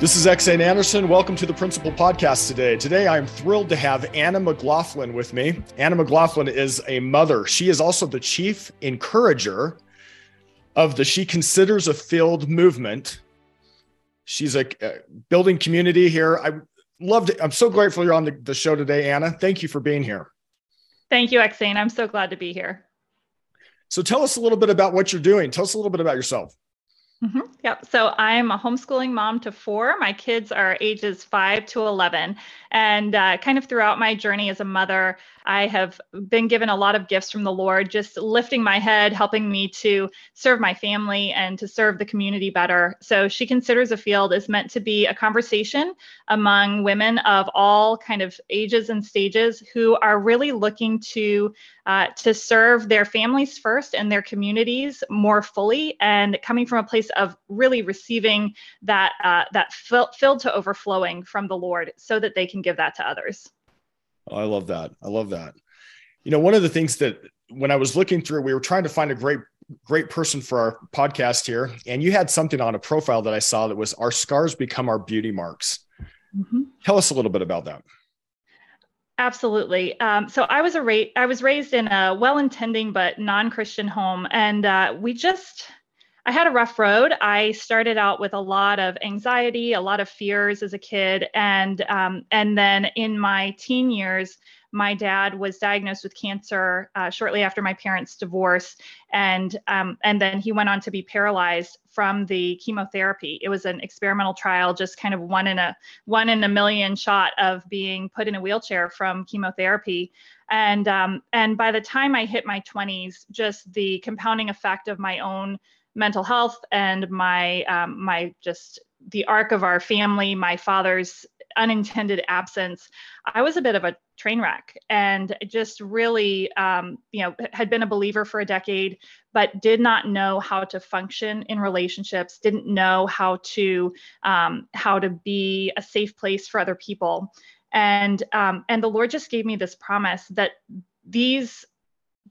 This is Eksayn Anderson. Welcome to the Principal Podcast today. Today, I'm thrilled to have Anna McLaughlin with me. Anna McLaughlin is a mother. She is also the chief encourager of the She Considers a Field movement. She's a, a building community here. I loved it. I'm so grateful you're on the, the show today, Anna. Thank you for being here. Thank you, Eksayn. I'm so glad to be here. So tell us a little bit about what you're doing. Tell us a little bit about yourself. Mm-hmm. Yep. So I'm a homeschooling mom to four. My kids are ages five to 11. And uh, kind of throughout my journey as a mother, I have been given a lot of gifts from the Lord, just lifting my head, helping me to serve my family and to serve the community better. So she considers a field is meant to be a conversation among women of all kind of ages and stages who are really looking to uh, to serve their families first and their communities more fully, and coming from a place of really receiving that uh, that fill, filled to overflowing from the Lord, so that they can give that to others. Oh, I love that. I love that. You know, one of the things that when I was looking through, we were trying to find a great, great person for our podcast here. And you had something on a profile that I saw that was our scars become our beauty marks. Mm-hmm. Tell us a little bit about that. Absolutely. Um, so I was a ra- I was raised in a well-intending but non-Christian home, and uh, we just I had a rough road. I started out with a lot of anxiety, a lot of fears as a kid, and um, and then in my teen years, my dad was diagnosed with cancer uh, shortly after my parents' divorce, and um, and then he went on to be paralyzed from the chemotherapy. It was an experimental trial, just kind of one in a one in a million shot of being put in a wheelchair from chemotherapy. And um, and by the time I hit my 20s, just the compounding effect of my own mental health and my um, my just the arc of our family, my father's unintended absence, I was a bit of a train wreck and just really, um, you know, had been a believer for a decade, but did not know how to function in relationships, didn't know how to um, how to be a safe place for other people, and um, and the Lord just gave me this promise that these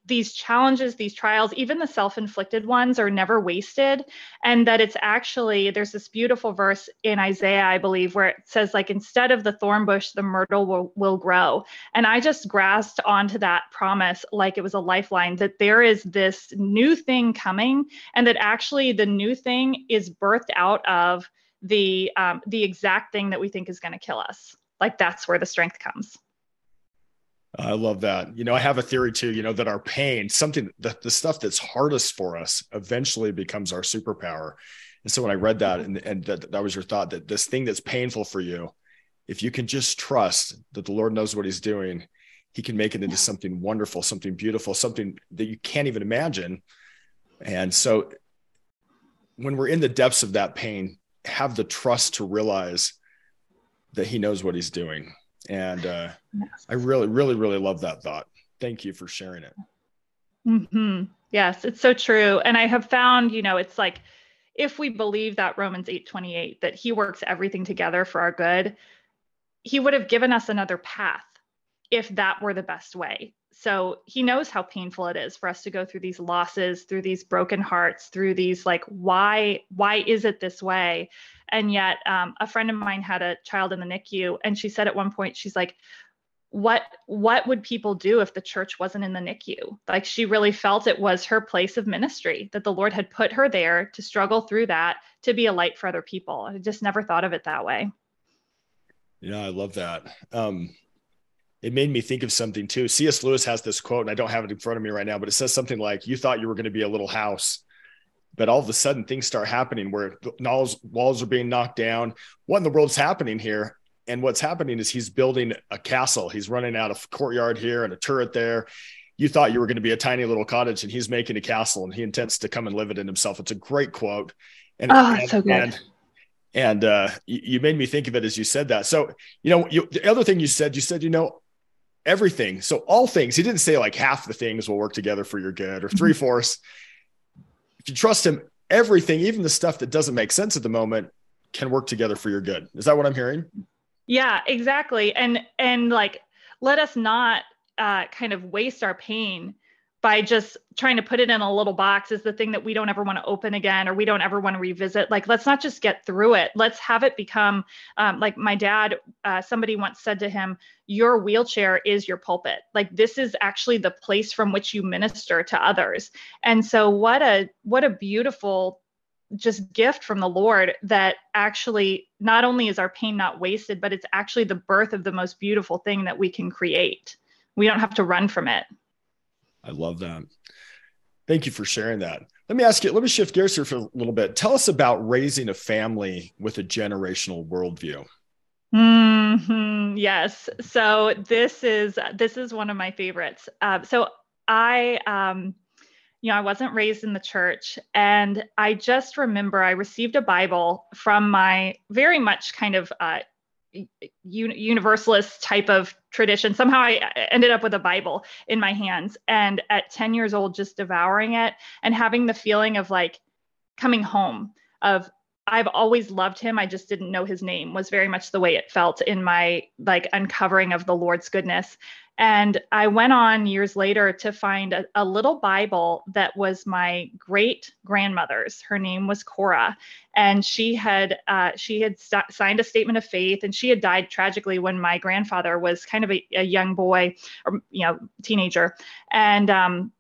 these challenges, these trials, even the self inflicted ones, are never wasted. And that it's actually, there's this beautiful verse in Isaiah, I believe, where it says, like, instead of the thorn bush, the myrtle will, will grow. And I just grasped onto that promise like it was a lifeline that there is this new thing coming, and that actually the new thing is birthed out of the um, the exact thing that we think is going to kill us. Like that's where the strength comes. I love that. You know, I have a theory too, you know, that our pain, something that the stuff that's hardest for us eventually becomes our superpower. And so when I read that and, and that, that was your thought that this thing that's painful for you, if you can just trust that the Lord knows what he's doing, he can make it into something wonderful, something beautiful, something that you can't even imagine. And so when we're in the depths of that pain, have the trust to realize that he knows what he's doing and uh, yes. I really, really, really love that thought. Thank you for sharing it. Mm-hmm. Yes, it's so true. And I have found, you know, it's like if we believe that Romans 8:28 that he works everything together for our good, he would have given us another path if that were the best way. So he knows how painful it is for us to go through these losses, through these broken hearts, through these like why why is it this way? And yet, um, a friend of mine had a child in the NICU, and she said at one point, she's like, what what would people do if the church wasn't in the NICU? Like she really felt it was her place of ministry that the Lord had put her there to struggle through that to be a light for other people. I just never thought of it that way. Yeah, I love that. Um, it made me think of something too. C.S. Lewis has this quote, and I don't have it in front of me right now, but it says something like, "You thought you were going to be a little house, but all of a sudden things start happening where walls walls are being knocked down. What in the world's happening here? And what's happening is he's building a castle. He's running out of courtyard here and a turret there. You thought you were going to be a tiny little cottage, and he's making a castle, and he intends to come and live it in himself. It's a great quote. And, oh, and, so good. And, and uh, you, you, made me think of it as you said that. So, you know, you, the other thing you said, you said, you know, everything. So all things. He didn't say like half the things will work together for your good or three fourths if you trust him, everything, even the stuff that doesn't make sense at the moment, can work together for your good. Is that what I'm hearing? Yeah, exactly. And and like let us not uh, kind of waste our pain by just trying to put it in a little box is the thing that we don't ever want to open again or we don't ever want to revisit. Like let's not just get through it. Let's have it become um, like my dad uh, somebody once said to him your wheelchair is your pulpit. Like this is actually the place from which you minister to others. And so what a what a beautiful just gift from the lord that actually not only is our pain not wasted but it's actually the birth of the most beautiful thing that we can create. We don't have to run from it I love that. Thank you for sharing that. Let me ask you, let me shift gears here for a little bit. Tell us about raising a family with a generational worldview. Mm-hmm, yes. So this is this is one of my favorites. Uh, so I um, you know, I wasn't raised in the church. And I just remember I received a Bible from my very much kind of uh, universalist type of tradition. Somehow I ended up with a Bible in my hands. And at 10 years old, just devouring it and having the feeling of like coming home, of I've always loved him. I just didn't know his name was very much the way it felt in my like uncovering of the Lord's goodness. And I went on years later to find a, a little Bible that was my great grandmother's. Her name was Cora, and she had uh, she had st- signed a statement of faith, and she had died tragically when my grandfather was kind of a, a young boy or you know teenager, and um,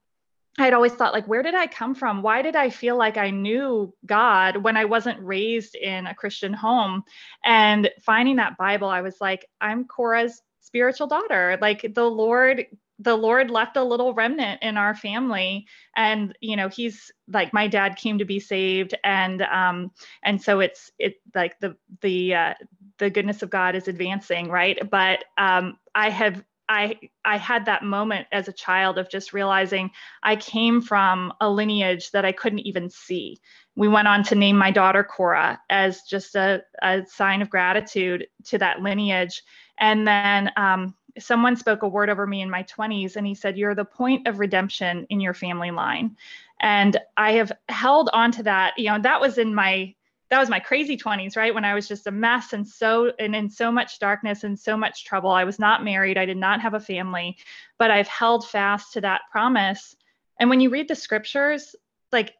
I'd always thought, like, where did I come from? Why did I feel like I knew God when I wasn't raised in a Christian home? And finding that Bible, I was like, I'm Cora's spiritual daughter. Like, the Lord, the Lord left a little remnant in our family. And, you know, he's like, my dad came to be saved. And, um, and so it's, it like the, the, uh, the goodness of God is advancing, right? But um, I have I I had that moment as a child of just realizing I came from a lineage that I couldn't even see. We went on to name my daughter Cora as just a, a sign of gratitude to that lineage. And then um, someone spoke a word over me in my 20s and he said, You're the point of redemption in your family line. And I have held on to that. You know, that was in my that was my crazy 20s right? When i was just a mess and so and in so much darkness and so much trouble. I was not married. I did not have a family but i've held fast to that promise. And when you read the scriptures like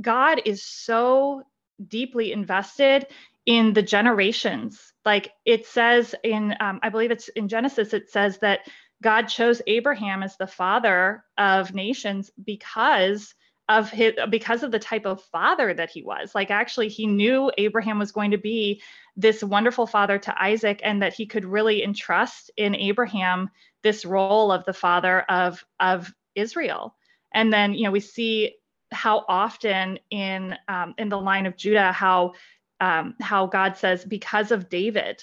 god is so deeply invested in the generations. Like it says in um, i believe it's in genesis it says that god chose abraham as the father of nations because of his because of the type of father that he was. Like actually he knew abraham was going to be this wonderful father to isaac and that he could really entrust in abraham this role of the father of of israel. And then you know we see how often in um, in the line of judah how um, how god says because of david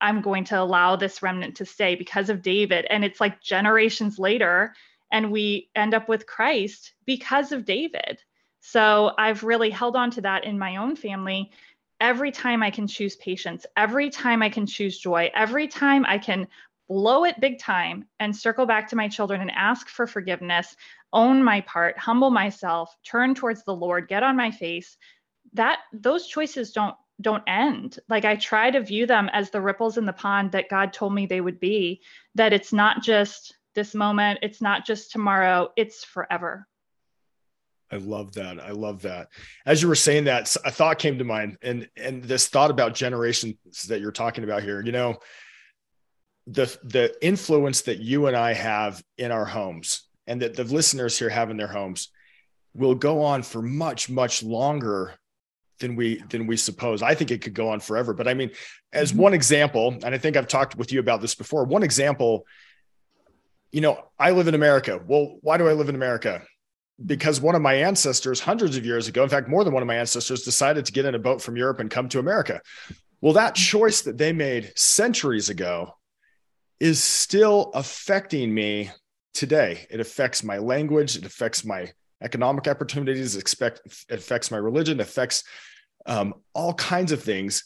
i'm going to allow this remnant to stay because of david. And it's like generations later and we end up with Christ because of David. So I've really held on to that in my own family. Every time I can choose patience, every time I can choose joy, every time I can blow it big time and circle back to my children and ask for forgiveness, own my part, humble myself, turn towards the Lord, get on my face, that those choices don't don't end. Like I try to view them as the ripples in the pond that God told me they would be, that it's not just this moment. It's not just tomorrow, it's forever. I love that. I love that. As you were saying that, a thought came to mind, and and this thought about generations that you're talking about here. You know, the the influence that you and I have in our homes, and that the listeners here have in their homes, will go on for much much longer than we than we suppose. I think it could go on forever. But I mean, as mm-hmm. one example, and I think I've talked with you about this before. One example you know, I live in America. Well, why do I live in America? Because one of my ancestors, hundreds of years ago, in fact, more than one of my ancestors, decided to get in a boat from Europe and come to America. Well, that choice that they made centuries ago is still affecting me today. It affects my language, it affects my economic opportunities, it, affects my religion, affects um, all kinds of things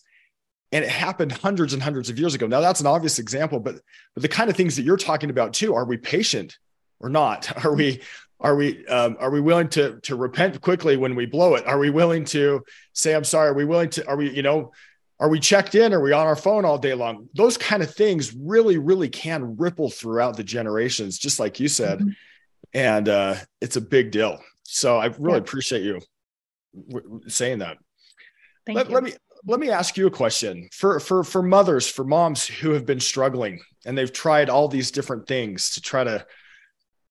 and it happened hundreds and hundreds of years ago now that's an obvious example but but the kind of things that you're talking about too are we patient or not are we are we um, are we willing to to repent quickly when we blow it are we willing to say i'm sorry are we willing to are we you know are we checked in are we on our phone all day long those kind of things really really can ripple throughout the generations just like you said mm-hmm. and uh, it's a big deal. So I really yeah. appreciate you w- saying that. Thank let, you. Let me let me ask you a question for for for mothers, for moms who have been struggling and they've tried all these different things to try to,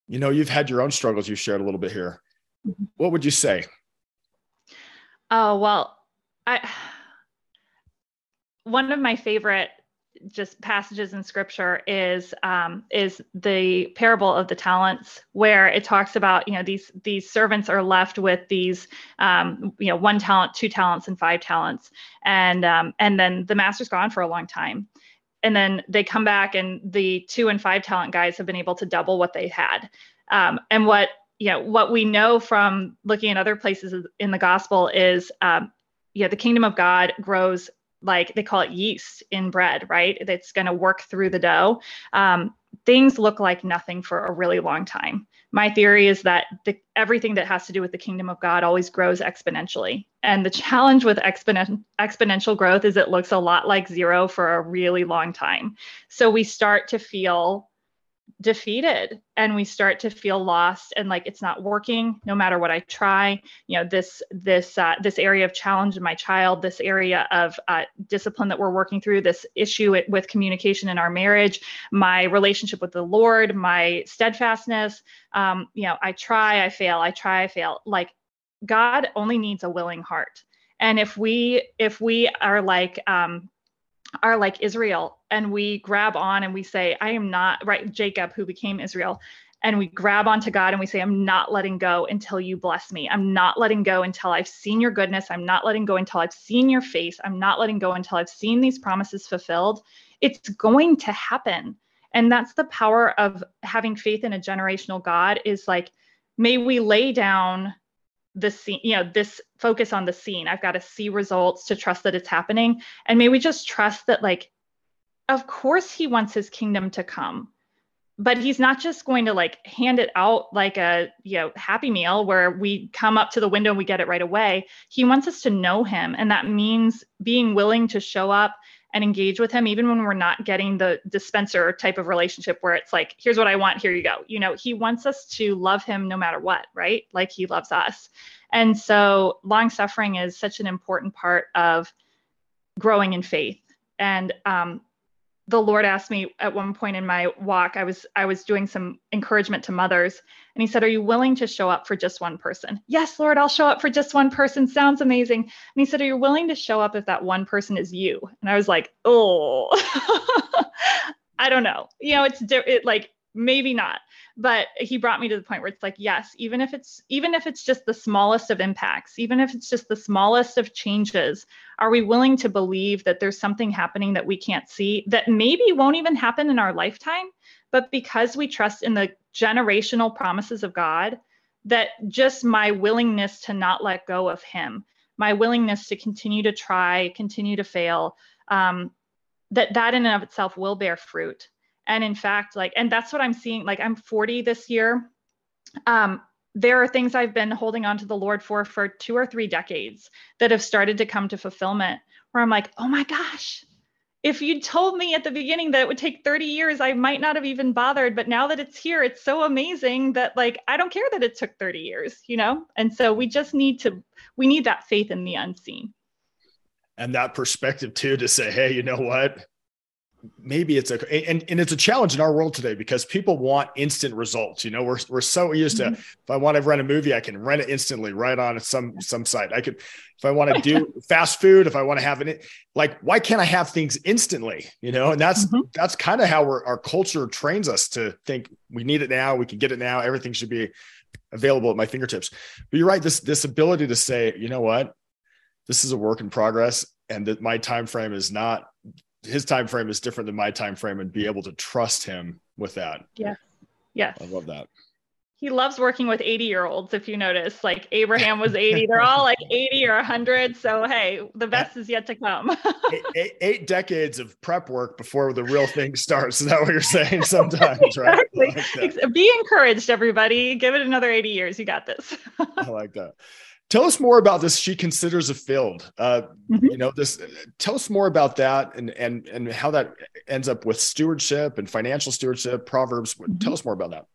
you know, you've had your own struggles. You shared a little bit here. Mm-hmm. What would you say? Oh well, I one of my favorite just passages in scripture is um, is the parable of the talents where it talks about you know these these servants are left with these um, you know one talent two talents and five talents. And um, and then the master's gone for a long time. And then they come back and the two and five talent guys have been able to double what they had. Um, and what you know what we know from looking at other places in the gospel is um, you know the kingdom of god grows like they call it yeast in bread, right? That's going to work through the dough. Um, things look like nothing for a really long time. My theory is that the, everything that has to do with the kingdom of God always grows exponentially. And the challenge with exponent, exponential growth is it looks a lot like zero for a really long time. So we start to feel defeated and we start to feel lost and like it's not working no matter what i try. You know this this uh, this area of challenge in my child this area of uh, discipline that we're working through this issue with communication in our marriage my relationship with the lord my steadfastness um, you know i try i fail i try i fail. Like god only needs a willing heart. And if we if we are like um, are like Israel and we grab on and we say, I am not, right? Jacob, who became Israel, and we grab onto God and we say, I'm not letting go until you bless me. I'm not letting go until I've seen your goodness. I'm not letting go until I've seen your face. I'm not letting go until I've seen these promises fulfilled. It's going to happen. And that's the power of having faith in a generational God is like, may we lay down the scene, you know, this focus on the scene. I've got to see results to trust that it's happening. And may we just trust that, like, of course, he wants his kingdom to come, but he's not just going to like hand it out like a, you know, happy meal where we come up to the window and we get it right away. He wants us to know him. And that means being willing to show up and engage with him even when we're not getting the dispenser type of relationship where it's like here's what i want here you go. You know he wants us to love him no matter what right? Like he loves us. And so long suffering is such an important part of growing in faith. And um, the lord asked me at one point in my walk i was i was doing some encouragement to mothers and he said are you willing to show up for just one person? Yes lord i'll show up for just one person. Sounds amazing. And he said are you willing to show up if that one person is you? And i was like oh. I don't know. You know it's it, like maybe not but he brought me to the point where it's like yes even if it's even if it's just the smallest of impacts even if it's just the smallest of changes are we willing to believe that there's something happening that we can't see that maybe won't even happen in our lifetime but because we trust in the generational promises of god that just my willingness to not let go of him my willingness to continue to try continue to fail um, that that in and of itself will bear fruit and in fact like and that's what i'm seeing like i'm 40 this year. Um there are things i've been holding on to the lord for for two or three decades that have started to come to fulfillment where i'm like oh my gosh if you'd told me at the beginning that it would take 30 years i might not have even bothered but now that it's here it's so amazing that like i don't care that it took 30 years you know? And so we just need to we need that faith in the unseen. And that perspective too to say hey you know what maybe it's a and, and it's a challenge in our world today because people want instant results you know? We're, we're so used mm-hmm. to if i want to rent a movie i can rent it instantly right on some some site. I could if i want to do fast food if i want to have it like why can't i have things instantly you know? And that's mm-hmm. that's kind of how our culture trains us to think we need it now we can get it now everything should be available at my fingertips. But you're right this this ability to say you know what? This is a work in progress and that my time frame is not his time frame is different than my time frame and be able to trust him with that. Yeah. Yes. I love that. He loves working with 80 year olds. If you notice, like Abraham was 80, they're all like 80 or 100. So, hey, the best is yet to come. eight, eight, eight, decades of prep work before the real thing starts. Is that what you're saying sometimes, right? Exactly. Like Be encouraged, everybody. Give it another 80 years. You got this. I like that. Tell us more about this. She considers a field. Uh, mm-hmm. You know this. Tell us more about that and and and how that ends up with stewardship and financial stewardship. Proverbs. Mm-hmm. Tell us more about that.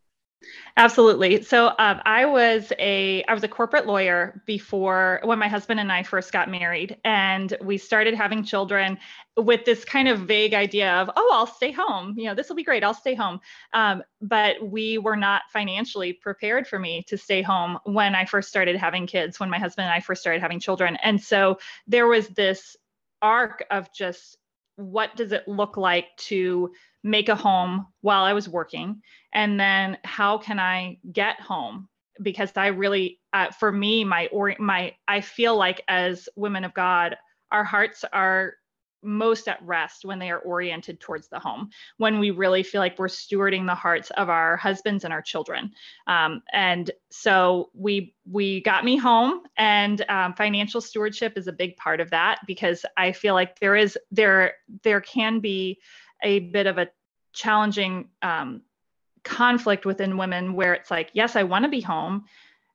Absolutely. So um, I was a I was a corporate lawyer before when my husband and I first got married, and we started having children with this kind of vague idea of oh I'll stay home. You know this will be great. I'll stay home. Um, but we were not financially prepared for me to stay home when I first started having kids when my husband and I first started having children. And so there was this arc of just what does it look like to make a home while I was working? And then how can I get home? Because I really, uh, for me, my or my, I feel like as women of God, our hearts are most at rest when they are oriented towards the home when we really feel like we're stewarding the hearts of our husbands and our children um, and so we we got me home and um, financial stewardship is a big part of that because i feel like there is there there can be a bit of a challenging um, conflict within women where it's like, yes, I want to be home.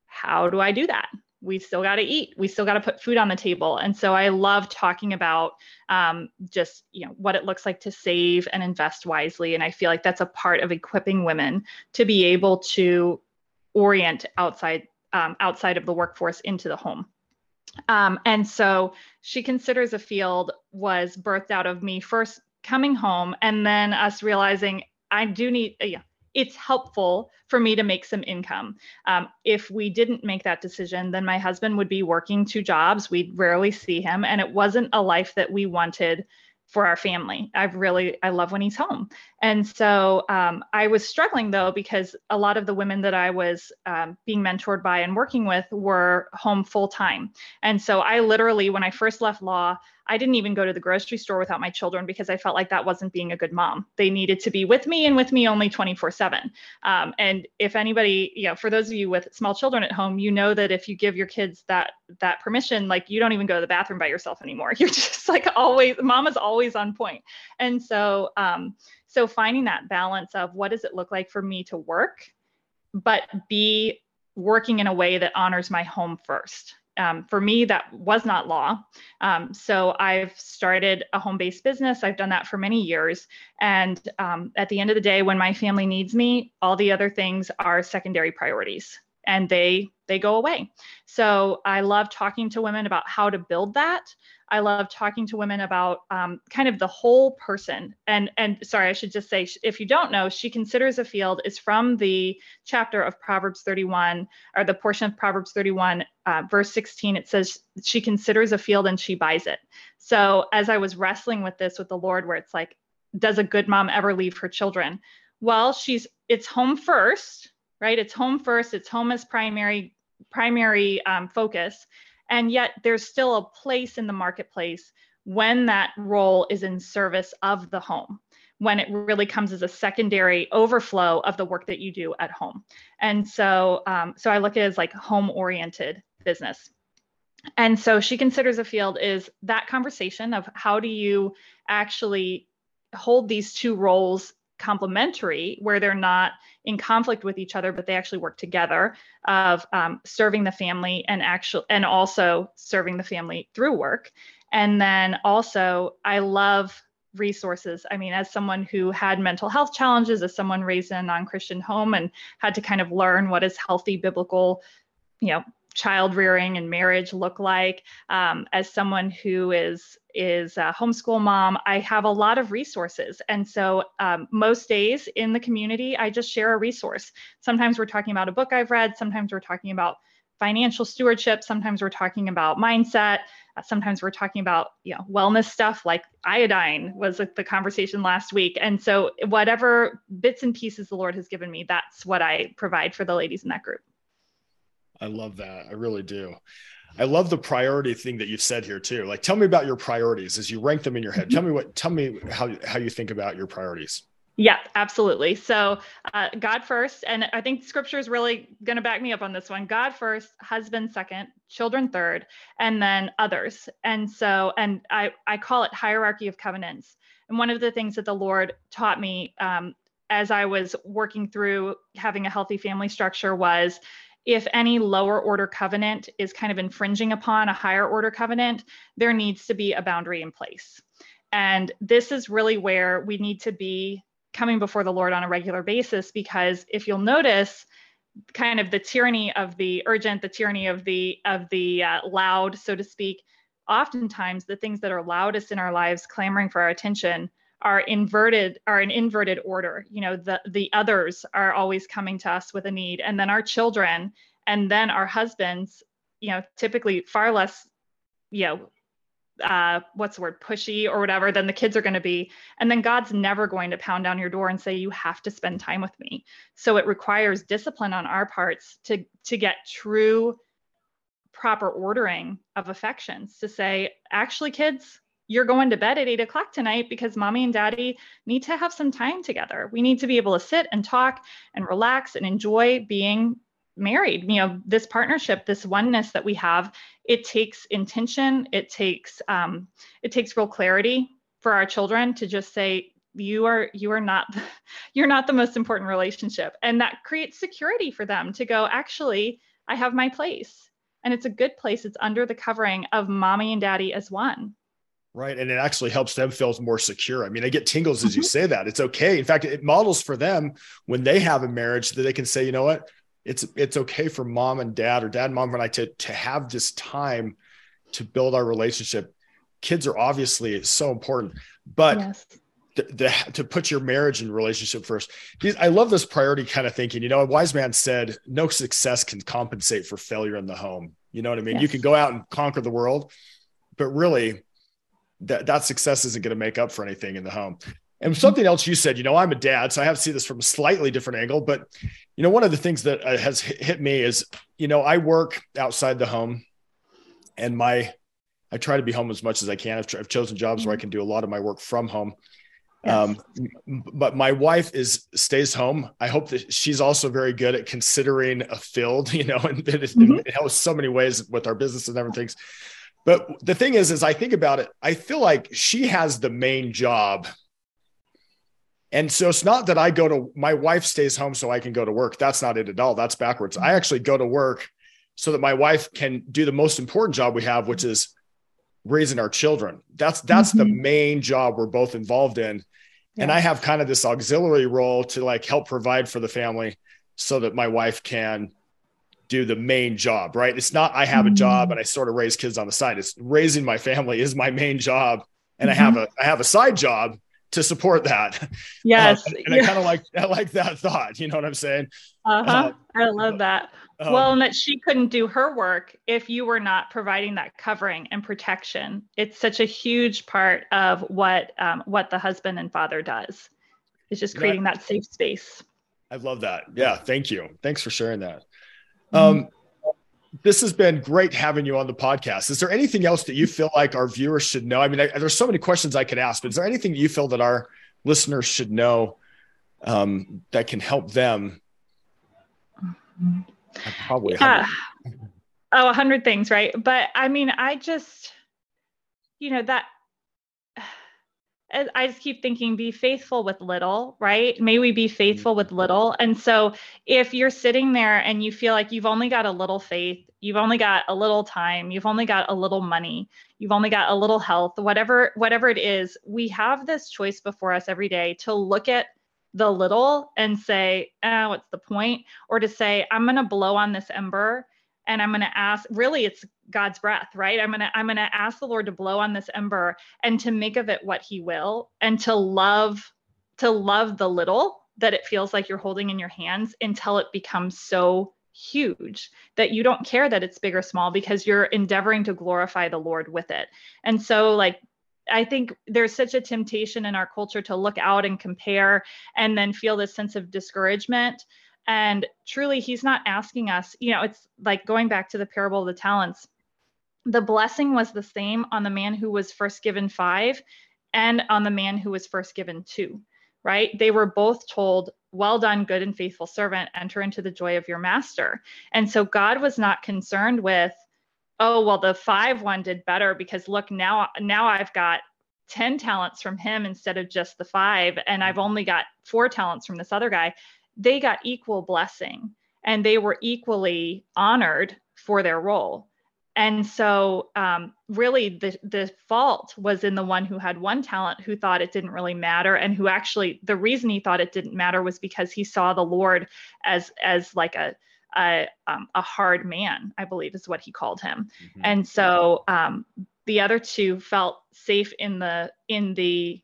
How do I do that? We still got to eat. We still got to put food on the table. And so I love talking about um, just you know what it looks like to save and invest wisely. And I feel like that's a part of equipping women to be able to orient outside um, outside of the workforce into the home. Um, and so she considers a field was birthed out of me first coming home and then us realizing I do need, uh, yeah, it's helpful for me to make some income. Um, if we didn't make that decision, then my husband would be working two jobs. We'd rarely see him, and it wasn't a life that we wanted for our family. I've really, I love when he's home. And so um, I was struggling though, because a lot of the women that I was um, being mentored by and working with were home full time. And so I literally, when I first left law, I didn't even go to the grocery store without my children because I felt like that wasn't being a good mom. They needed to be with me and with me only 24 um, 7. And if anybody, you know, for those of you with small children at home, you know that if you give your kids that that permission, like you don't even go to the bathroom by yourself anymore. You're just like always, mama's always on point. And so, um, so finding that balance of what does it look like for me to work, but be working in a way that honors my home first um, for me, that was not law. Um, so I've started a home based business. I've done that for many years. And um, at the end of the day, when my family needs me, all the other things are secondary priorities and they they go away. So I love talking to women about how to build that. I love talking to women about um, kind of the whole person. And and sorry, I should just say, if you don't know, she considers a field is from the chapter of Proverbs 31 or the portion of Proverbs 31, uh, verse 16. It says she considers a field and she buys it. So as I was wrestling with this with the Lord, where it's like, does a good mom ever leave her children? Well, she's it's home first, right? It's home first. It's home as primary primary um, focus and yet there's still a place in the marketplace when that role is in service of the home when it really comes as a secondary overflow of the work that you do at home and so um, so i look at it as like home oriented business and so she considers a field is that conversation of how do you actually hold these two roles complementary where they're not in conflict with each other but they actually work together of um, serving the family and actual and also serving the family through work. And then also i love resources. I mean as someone who had mental health challenges as someone raised in a non-christian home and had to kind of learn what is healthy biblical you know child rearing and marriage look like. Um, as someone who is is a homeschool mom i have a lot of resources. And so um, most days in the community i just share a resource. Sometimes we're talking about a book i've read. Sometimes we're talking about financial stewardship. Sometimes we're talking about mindset. Uh, sometimes we're talking about you know wellness stuff like iodine was the conversation last week. And so whatever bits and pieces the lord has given me that's what i provide for the ladies in that group I love that. I really do. I love the priority thing that you've said here too. Like, tell me about your priorities as you rank them in your head. Tell me what. Tell me how how you think about your priorities. Yeah, absolutely. So, uh, God first, and I think Scripture is really going to back me up on this one. God first, husband second, children third, and then others. And so, and I I call it hierarchy of covenants. And one of the things that the Lord taught me um, as I was working through having a healthy family structure was if any lower order covenant is kind of infringing upon a higher order covenant, there needs to be a boundary in place. And this is really where we need to be coming before the Lord on a regular basis because if you'll notice, kind of the tyranny of the urgent, the tyranny of the of the uh, loud, so to speak. Oftentimes, the things that are loudest in our lives, clamoring for our attention, are inverted, are an inverted order. You know, the the others are always coming to us with a need, and then our children, and then our husbands. You know, typically far less, you know, uh, what's the word, pushy or whatever, then the kids are going to be. And then God's never going to pound down your door and say, you have to spend time with me. So it requires discipline on our parts to, to get true, proper ordering of affections to say, actually, kids, you're going to bed at eight o'clock tonight because mommy and daddy need to have some time together. We need to be able to sit and talk and relax and enjoy being married you know this partnership this oneness that we have. It takes intention. It takes um, it takes real clarity for our children to just say you are you are not you're not the most important relationship. And that creates security for them to go actually i have my place. And it's a good place. It's under the covering of mommy and daddy as one right and it actually helps them feel more secure i mean i get tingles as mm-hmm. you say that it's okay in fact it models for them when they have a marriage that they can say you know what it's it's okay for mom and dad or dad and mom and I to to have this time to build our relationship. Kids are obviously so important, but yes. the, the, to put your marriage and relationship first. I love this priority kind of thinking. You know, a wise man said, "No success can compensate for failure in the home." You know what I mean? Yes. You can go out and conquer the world, but really, that that success isn't going to make up for anything in the home. And something else you said, you know, I'm a dad, so I have to see this from a slightly different angle. But, you know, one of the things that uh, has hit me is, you know, I work outside the home and my, I try to be home as much as I can. I've, I've chosen jobs where I can do a lot of my work from home. Um, but my wife is stays home. I hope that she's also very good at considering a field, you know, and it, mm-hmm. it helps so many ways with our business and everything. But the thing is, is I think about it, I feel like she has the main job and so it's not that I go to my wife stays home so I can go to work. That's not it at all. That's backwards. I actually go to work so that my wife can do the most important job we have, which is raising our children. That's that's mm-hmm. the main job we're both involved in. Yeah. And I have kind of this auxiliary role to like help provide for the family so that my wife can do the main job, right? It's not I have a job mm-hmm. and I sort of raise kids on the side. It's raising my family is my main job and mm-hmm. I have a I have a side job to support that. Yes. Um, and, and I kind of like I like that thought. You know what I'm saying? Uh-huh. Uh, I love that. Um, well, and that she couldn't do her work if you were not providing that covering and protection. It's such a huge part of what um, what the husband and father does. It's just creating that safe space. I love that. Yeah, thank you. Thanks for sharing that. Mm-hmm. Um, this has been great having you on the podcast. Is there anything else that you feel like our viewers should know? I mean, I, there's so many questions I could ask, but is there anything that you feel that our listeners should know um, that can help them? I probably. Oh, a hundred things, right? But I mean, I just, you know, that I just keep thinking, be faithful with little, right? May we be faithful with mm-hmm. little. And so if you're sitting there and you feel like you've only got a little faith, you've only got a little time, you've only got a little money, you've only got a little health, whatever, whatever it is, we have this choice before us every day to look at the little and say, oh, what's the point? Or to say, I'm going to blow on this ember and I'm going to ask really it's God's breath, right? I'm going to I'm going to ask the Lord to blow on this ember and to make of it what he will and to love to love the little that it feels like you're holding in your hands until it becomes so huge that you don't care that it's big or small because you're endeavoring to glorify the Lord with it. And so like I think there's such a temptation in our culture to look out and compare and then feel this sense of discouragement and truly, he's not asking us, you know, it's like going back to the parable of the talents. The blessing was the same on the man who was first given five and on the man who was first given two, right? They were both told, well done, good and faithful servant, enter into the joy of your master. And so God was not concerned with, oh, well, the five one did better because look, now, now I've got 10 talents from him instead of just the five, and I've only got four talents from this other guy they got equal blessing and they were equally honored for their role. and so um, really the the fault was in the one who had one talent who thought it didn't really matter and who actually the reason he thought it didn't matter was because he saw the lord as as like a a, um, a hard man i believe is what he called him mm-hmm. and so um, the other two felt safe in the in the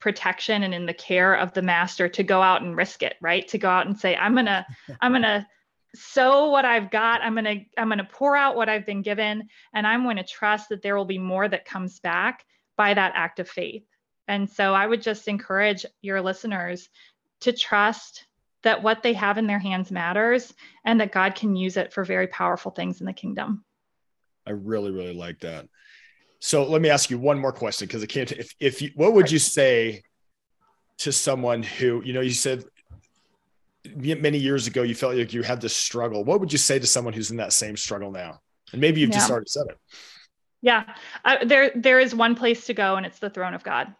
protection and in the care of the master to go out and risk it right to go out and say i'm gonna i'm gonna sow what I've got. I'm going to I'm going to pour out what I've been given and I'm going to trust that there will be more that comes back by that act of faith. And so I would just encourage your listeners to trust that what they have in their hands matters and that God can use it for very powerful things in the kingdom. I really really like that. So let me ask you one more question because I can't if if you, what would you say to someone who, you know, you said many years ago you felt like you had this struggle what would you say to someone who's in that same struggle now and maybe you've yeah. just already said it yeah uh, there there is one place to go and it's the throne of god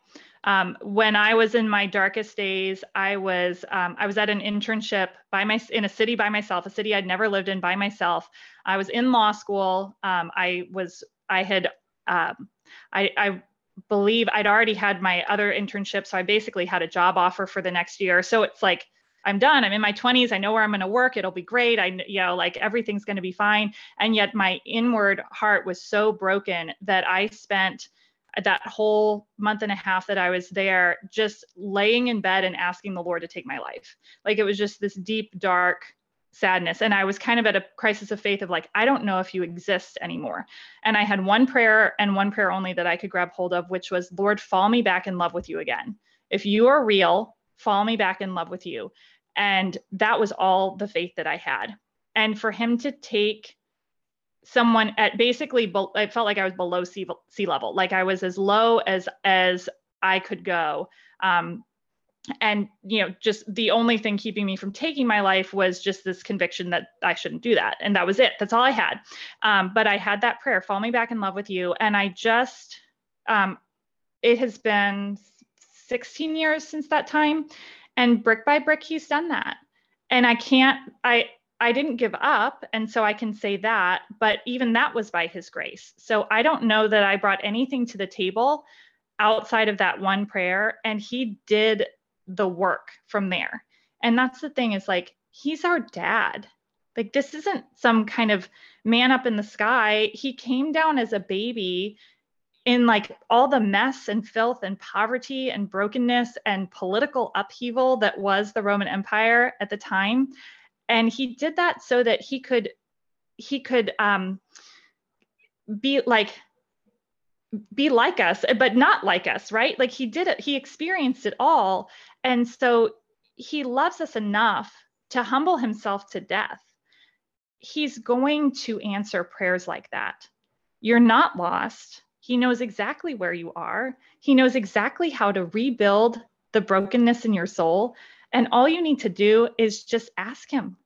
um, when I was in my darkest days, I was um, I was at an internship by my in a city by myself, a city I'd never lived in by myself. I was in law school. Um, I was I had um, I, I believe I'd already had my other internship, so I basically had a job offer for the next year. So it's like I'm done. I'm in my 20s. I know where I'm going to work. It'll be great. I, you know, like everything's going to be fine. And yet my inward heart was so broken that I spent that whole month and a half that I was there just laying in bed and asking the Lord to take my life. Like it was just this deep, dark sadness. And I was kind of at a crisis of faith of like, I don't know if you exist anymore. And I had one prayer and one prayer only that I could grab hold of, which was, Lord, fall me back in love with you again. If you are real, fall me back in love with you. And that was all the faith that I had. And for him to take someone at basically, I felt like I was below sea, sea level, like I was as low as as I could go. Um, and you know, just the only thing keeping me from taking my life was just this conviction that I shouldn't do that, and that was it. That's all I had. Um, but I had that prayer, "Fall me back in love with you," and I just, um, it has been 16 years since that time. And brick by brick he's done that. And i can't i i didn't give up. And so i can say that but even that was by his grace. So i don't know that i brought anything to the table outside of that one prayer. And he did the work from there. And that's the thing is like he's our dad. Like this isn't some kind of man up in the sky. He came down as a baby in like all the mess and filth and poverty and brokenness and political upheaval that was the Roman Empire at the time. And he did that so that he could he could um, be like be like us but not like us right? Like he did it he experienced it all and so he loves us enough to humble himself to death he's going to answer prayers like that you're not lost he knows exactly where you are. He knows exactly how to rebuild the brokenness in your soul. And all you need to do is just ask him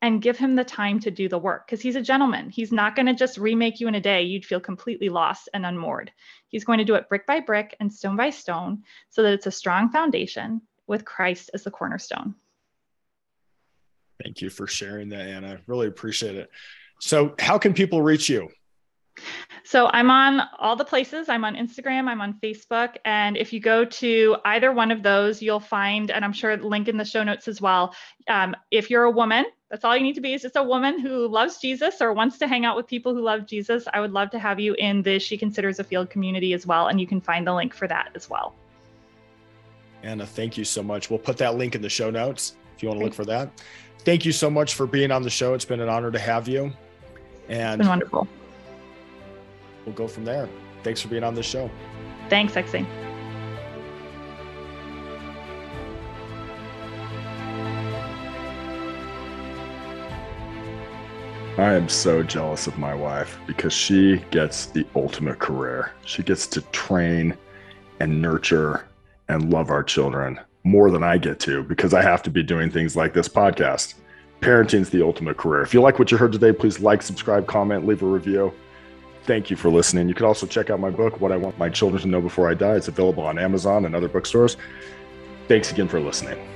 and give him the time to do the work because he's a gentleman. He's not going to just remake you in a day. You'd feel completely lost and unmoored. He's going to do it brick by brick and stone by stone so that it's a strong foundation with Christ as the cornerstone. Thank you for sharing that, Anna. Really appreciate it. So, how can people reach you? So I'm on all the places. I'm on Instagram, I'm on Facebook. And if you go to either one of those, you'll find, and I'm sure link in the show notes as well. Um, if you're a woman, that's all you need to be is just a woman who loves Jesus or wants to hang out with people who love Jesus. I would love to have you in the She Considers a Field community as well. And you can find the link for that as well. Anna, thank you so much. We'll put that link in the show notes if you want to look for that. Thank you so much for being on the show. It's been an honor to have you. And it's been wonderful we'll go from there. Thanks for being on this show. Thanks, Exy. I am so jealous of my wife because she gets the ultimate career. She gets to train and nurture and love our children more than I get to because I have to be doing things like this podcast. Parenting is the ultimate career. If you like what you heard today, please like, subscribe, comment, leave a review thank you for listening. You can also check out my book, What I Want My Children to Know Before I Die. It's available on Amazon and other bookstores. Thanks again for listening.